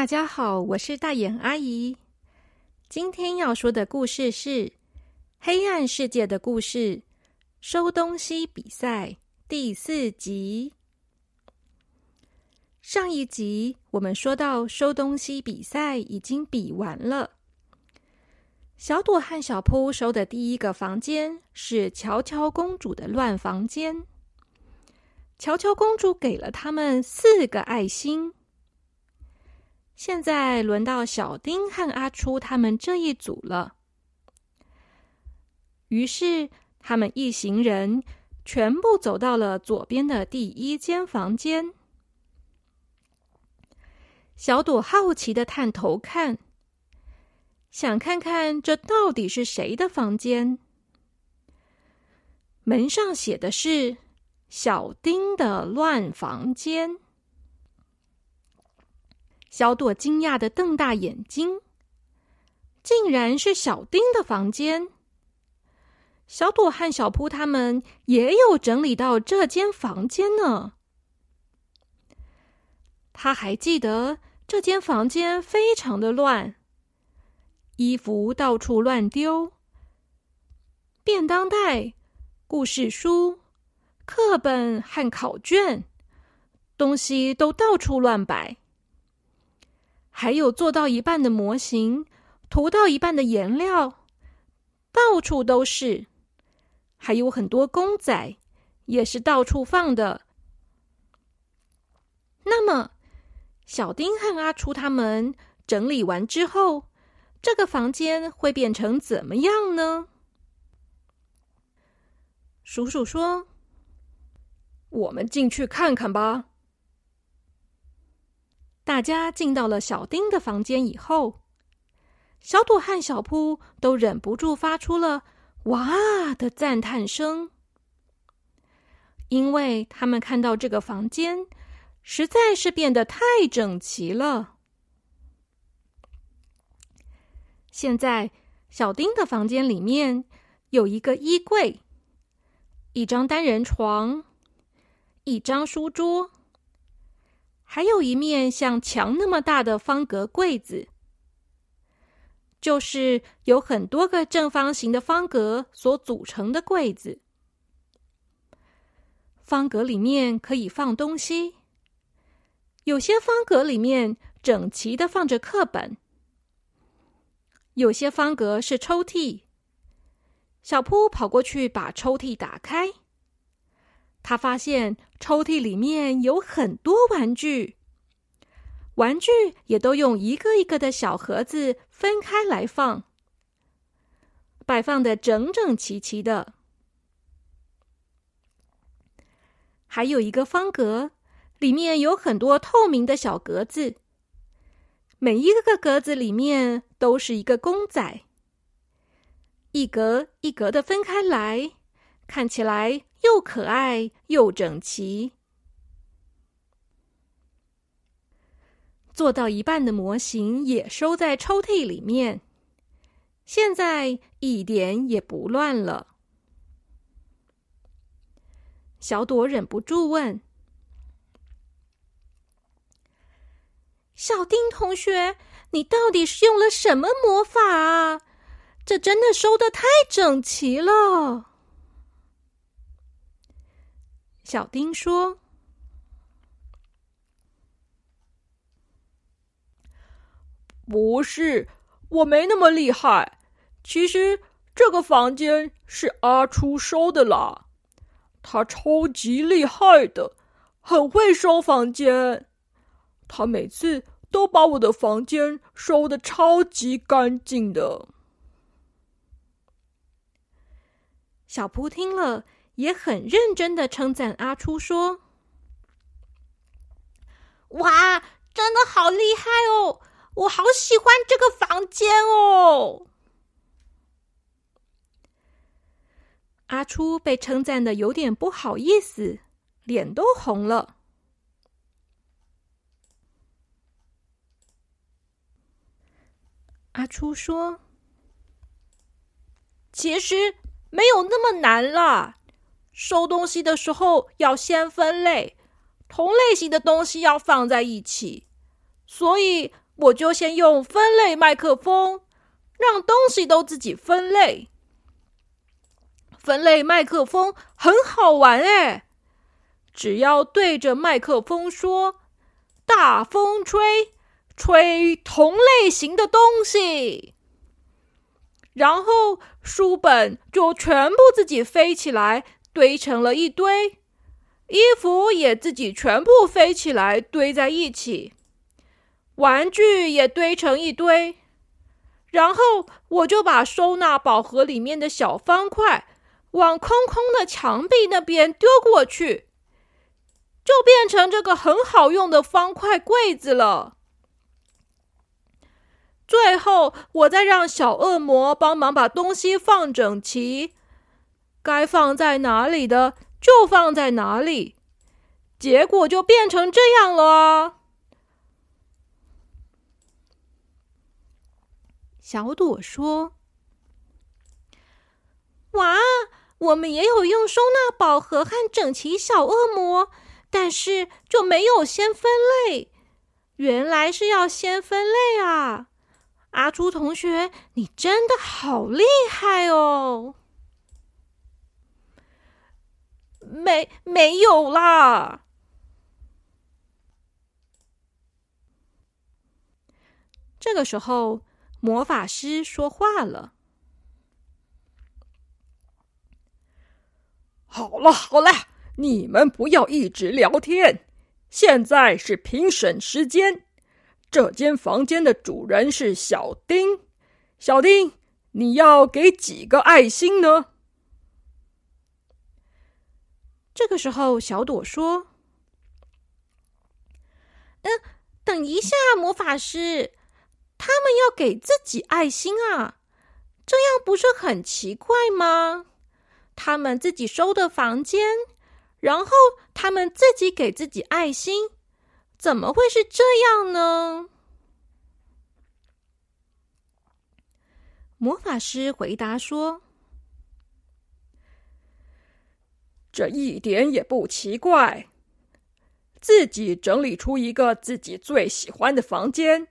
大家好，我是大眼阿姨。今天要说的故事是《黑暗世界的故事》收东西比赛第四集。上一集我们说到，收东西比赛已经比完了。小朵和小扑收的第一个房间是乔乔公主的乱房间。乔乔公主给了他们四个爱心。现在轮到小丁和阿初他们这一组了。于是他们一行人全部走到了左边的第一间房间。小朵好奇的探头看，想看看这到底是谁的房间。门上写的是“小丁的乱房间”。小朵惊讶的瞪大眼睛，竟然是小丁的房间。小朵和小扑他们也有整理到这间房间呢。他还记得这间房间非常的乱，衣服到处乱丢，便当袋、故事书、课本和考卷，东西都到处乱摆。还有做到一半的模型，涂到一半的颜料，到处都是。还有很多公仔，也是到处放的。那么，小丁和阿初他们整理完之后，这个房间会变成怎么样呢？叔叔说：“我们进去看看吧。”大家进到了小丁的房间以后，小朵和小扑都忍不住发出了“哇”的赞叹声，因为他们看到这个房间实在是变得太整齐了。现在，小丁的房间里面有一个衣柜、一张单人床、一张书桌。还有一面像墙那么大的方格柜子，就是有很多个正方形的方格所组成的柜子。方格里面可以放东西，有些方格里面整齐的放着课本，有些方格是抽屉。小扑跑过去把抽屉打开。他发现抽屉里面有很多玩具，玩具也都用一个一个的小盒子分开来放，摆放的整整齐齐的。还有一个方格，里面有很多透明的小格子，每一个个格子里面都是一个公仔，一格一格的分开来，看起来。又可爱又整齐，做到一半的模型也收在抽屉里面，现在一点也不乱了。小朵忍不住问：“小丁同学，你到底是用了什么魔法啊？这真的收的太整齐了。”小丁说：“不是，我没那么厉害。其实这个房间是阿初收的啦，他超级厉害的，很会收房间。他每次都把我的房间收的超级干净的。”小蒲听了。也很认真的称赞阿初说：“哇，真的好厉害哦！我好喜欢这个房间哦。”阿初被称赞的有点不好意思，脸都红了。阿初说：“其实没有那么难啦。”收东西的时候要先分类，同类型的东西要放在一起，所以我就先用分类麦克风，让东西都自己分类。分类麦克风很好玩哎，只要对着麦克风说“大风吹，吹同类型的东西”，然后书本就全部自己飞起来，堆成了一堆；衣服也自己全部飞起来，堆在一起；玩具也堆成一堆。然后我就把收纳宝盒里面的小方块。往空空的墙壁那边丢过去，就变成这个很好用的方块柜子了。最后，我再让小恶魔帮忙把东西放整齐，该放在哪里的就放在哪里，结果就变成这样了。小朵说：“哇！”我们也有用收纳宝盒和整齐小恶魔，但是就没有先分类。原来是要先分类啊！阿朱同学，你真的好厉害哦！没没有啦。这个时候，魔法师说话了。好了好了，你们不要一直聊天。现在是评审时间。这间房间的主人是小丁。小丁，你要给几个爱心呢？这个时候，小朵说：“嗯，等一下，魔法师，他们要给自己爱心啊？这样不是很奇怪吗？”他们自己收的房间，然后他们自己给自己爱心，怎么会是这样呢？魔法师回答说：“这一点也不奇怪，自己整理出一个自己最喜欢的房间，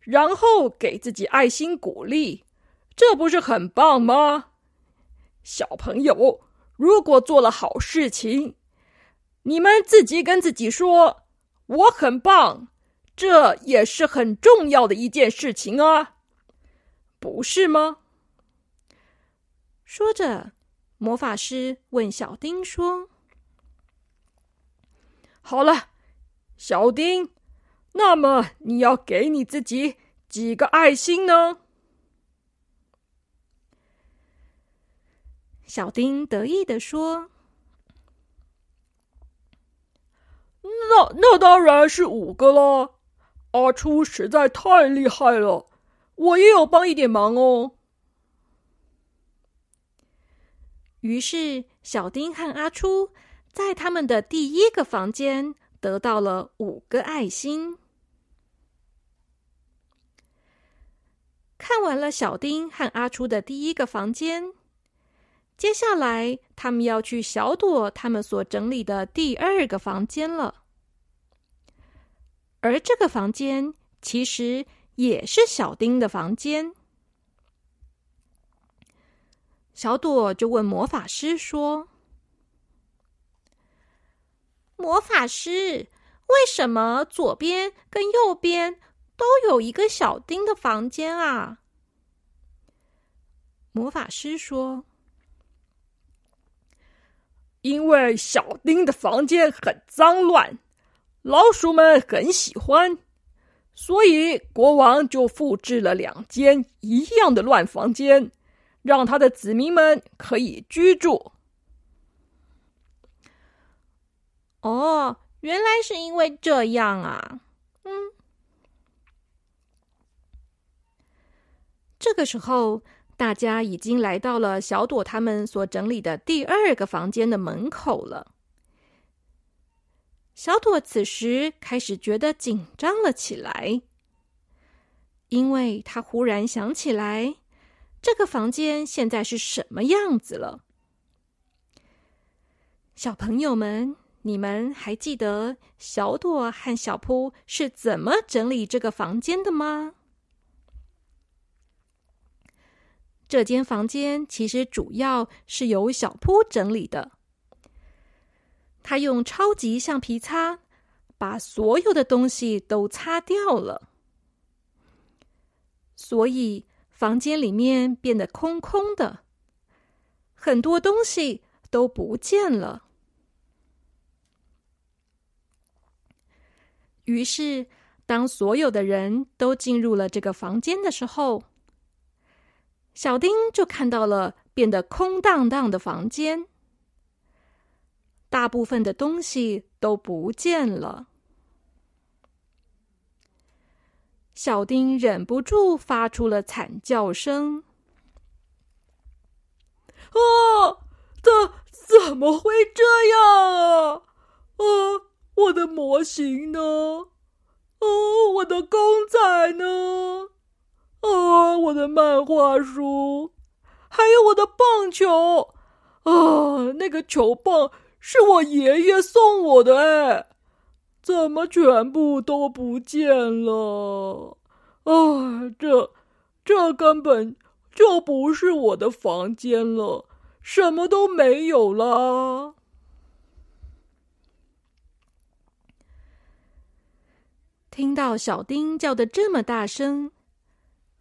然后给自己爱心鼓励，这不是很棒吗？”小朋友，如果做了好事情，你们自己跟自己说“我很棒”，这也是很重要的一件事情啊，不是吗？说着，魔法师问小丁说：“好了，小丁，那么你要给你自己几个爱心呢？”小丁得意的说：“那那当然是五个了。阿初实在太厉害了，我也有帮一点忙哦。”于是，小丁和阿初在他们的第一个房间得到了五个爱心。看完了小丁和阿初的第一个房间。接下来，他们要去小朵他们所整理的第二个房间了。而这个房间其实也是小丁的房间。小朵就问魔法师说：“魔法师，为什么左边跟右边都有一个小丁的房间啊？”魔法师说。因为小丁的房间很脏乱，老鼠们很喜欢，所以国王就复制了两间一样的乱房间，让他的子民们可以居住。哦，原来是因为这样啊！嗯，这个时候。大家已经来到了小朵他们所整理的第二个房间的门口了。小朵此时开始觉得紧张了起来，因为他忽然想起来这个房间现在是什么样子了。小朋友们，你们还记得小朵和小扑是怎么整理这个房间的吗？这间房间其实主要是由小扑整理的。他用超级橡皮擦把所有的东西都擦掉了，所以房间里面变得空空的，很多东西都不见了。于是，当所有的人都进入了这个房间的时候，小丁就看到了变得空荡荡的房间，大部分的东西都不见了。小丁忍不住发出了惨叫声：“啊，怎怎么会这样啊？啊，我的模型呢？哦，我的公仔呢？”啊！我的漫画书，还有我的棒球啊！那个球棒是我爷爷送我的，哎，怎么全部都不见了？啊，这这根本就不是我的房间了，什么都没有了。听到小丁叫的这么大声。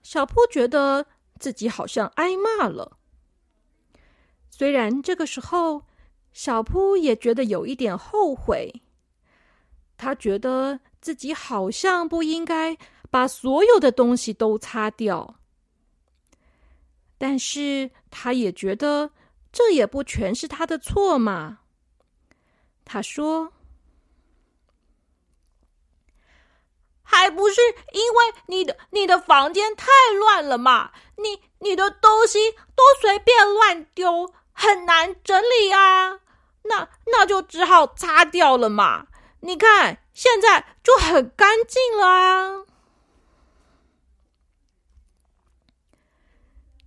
小扑觉得自己好像挨骂了。虽然这个时候，小扑也觉得有一点后悔。他觉得自己好像不应该把所有的东西都擦掉，但是他也觉得这也不全是他的错嘛。他说。还不是因为你的你的房间太乱了嘛？你你的东西都随便乱丢，很难整理啊。那那就只好擦掉了嘛。你看现在就很干净了啊。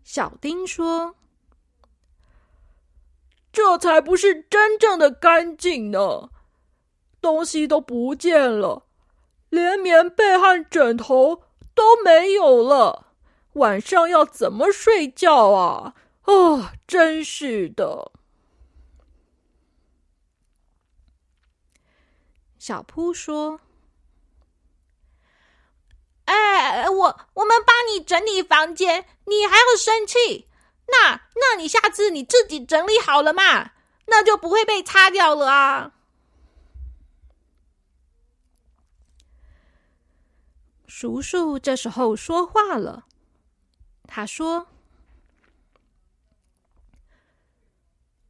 小丁说：“这才不是真正的干净呢，东西都不见了。”连棉被和枕头都没有了，晚上要怎么睡觉啊？哦，真是的。小扑说：“哎，我我们帮你整理房间，你还要生气？那那你下次你自己整理好了嘛，那就不会被擦掉了啊。”叔叔这时候说话了，他说：“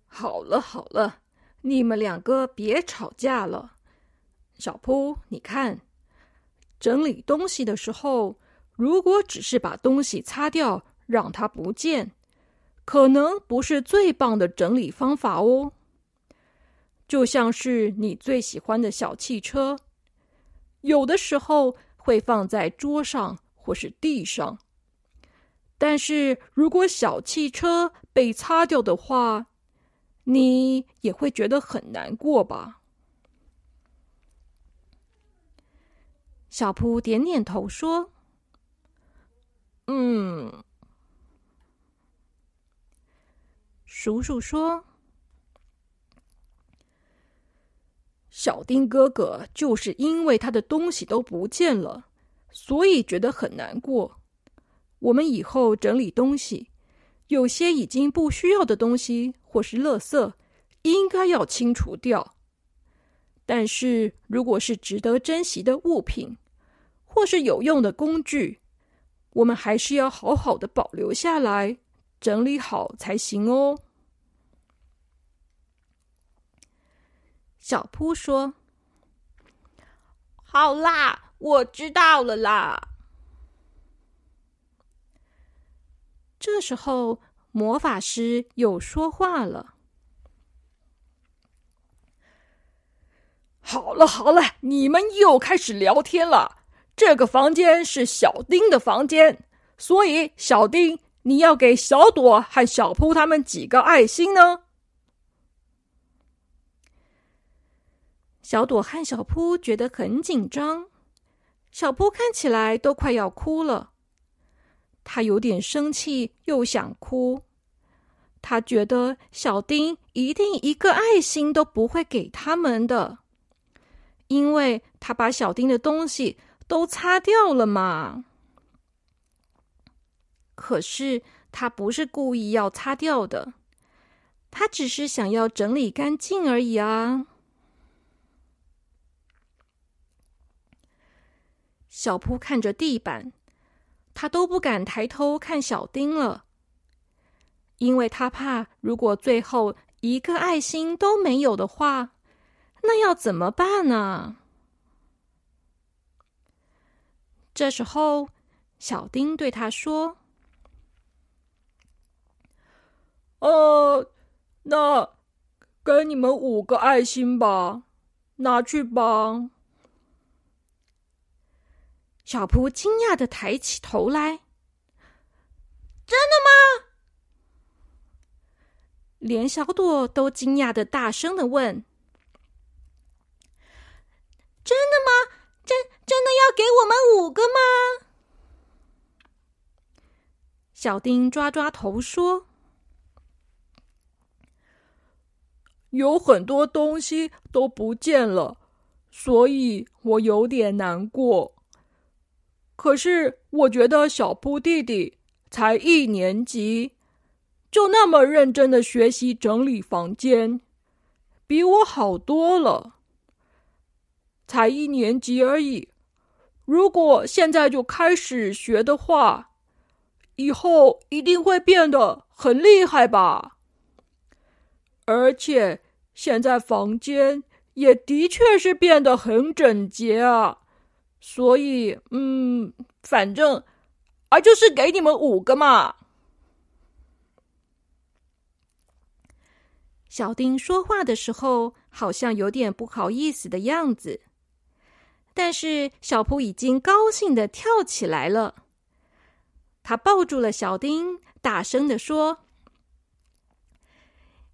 好了好了，你们两个别吵架了。小铺，你看，整理东西的时候，如果只是把东西擦掉，让它不见，可能不是最棒的整理方法哦。就像是你最喜欢的小汽车，有的时候。”会放在桌上或是地上，但是如果小汽车被擦掉的话，你也会觉得很难过吧？小扑点点头说：“嗯。”叔叔说。小丁哥哥就是因为他的东西都不见了，所以觉得很难过。我们以后整理东西，有些已经不需要的东西或是垃圾，应该要清除掉。但是如果是值得珍惜的物品，或是有用的工具，我们还是要好好的保留下来，整理好才行哦。小扑说：“好啦，我知道了啦。”这时候，魔法师又说话了：“好了好了，你们又开始聊天了。这个房间是小丁的房间，所以小丁，你要给小朵和小扑他们几个爱心呢？”小朵和小扑觉得很紧张，小扑看起来都快要哭了。他有点生气，又想哭。他觉得小丁一定一个爱心都不会给他们的，因为他把小丁的东西都擦掉了嘛。可是他不是故意要擦掉的，他只是想要整理干净而已啊。小铺看着地板，他都不敢抬头看小丁了。因为他怕，如果最后一个爱心都没有的话，那要怎么办呢？这时候，小丁对他说：“呃，那给你们五个爱心吧，拿去吧。”小仆惊讶的抬起头来：“真的吗？”连小朵都惊讶的大声的问：“真的吗？真真的要给我们五个吗？”小丁抓抓头说：“有很多东西都不见了，所以我有点难过。可是我觉得小布弟弟才一年级。”就那么认真的学习整理房间，比我好多了。才一年级而已，如果现在就开始学的话，以后一定会变得很厉害吧。而且现在房间也的确是变得很整洁啊，所以，嗯，反正啊，就是给你们五个嘛。小丁说话的时候，好像有点不好意思的样子。但是小扑已经高兴的跳起来了，他抱住了小丁，大声的说：“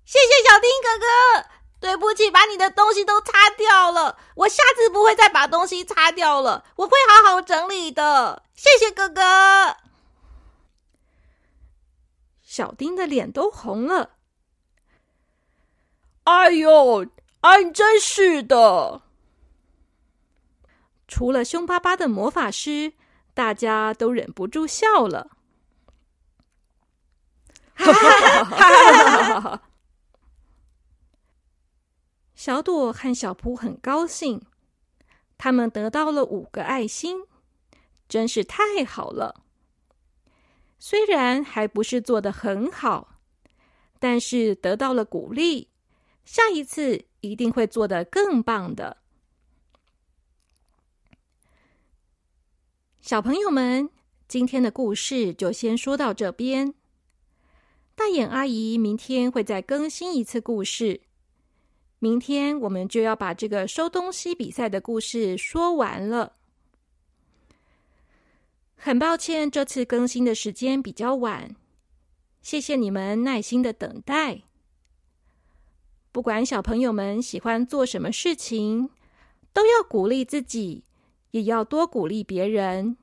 谢谢小丁哥哥，对不起，把你的东西都擦掉了。我下次不会再把东西擦掉了，我会好好整理的。谢谢哥哥。”小丁的脸都红了。哎呦，哎，真是的！除了凶巴巴的魔法师，大家都忍不住笑了。哈哈哈哈！小朵和小扑很高兴，他们得到了五个爱心，真是太好了。虽然还不是做的很好，但是得到了鼓励。下一次一定会做得更棒的，小朋友们，今天的故事就先说到这边。大眼阿姨明天会再更新一次故事，明天我们就要把这个收东西比赛的故事说完了。很抱歉，这次更新的时间比较晚，谢谢你们耐心的等待。不管小朋友们喜欢做什么事情，都要鼓励自己，也要多鼓励别人，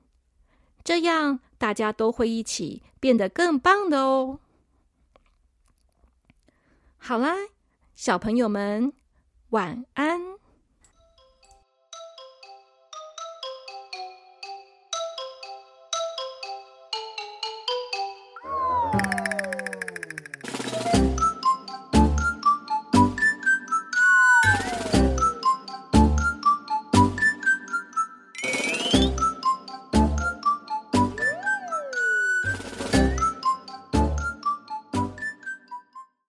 这样大家都会一起变得更棒的哦。好啦，小朋友们，晚安。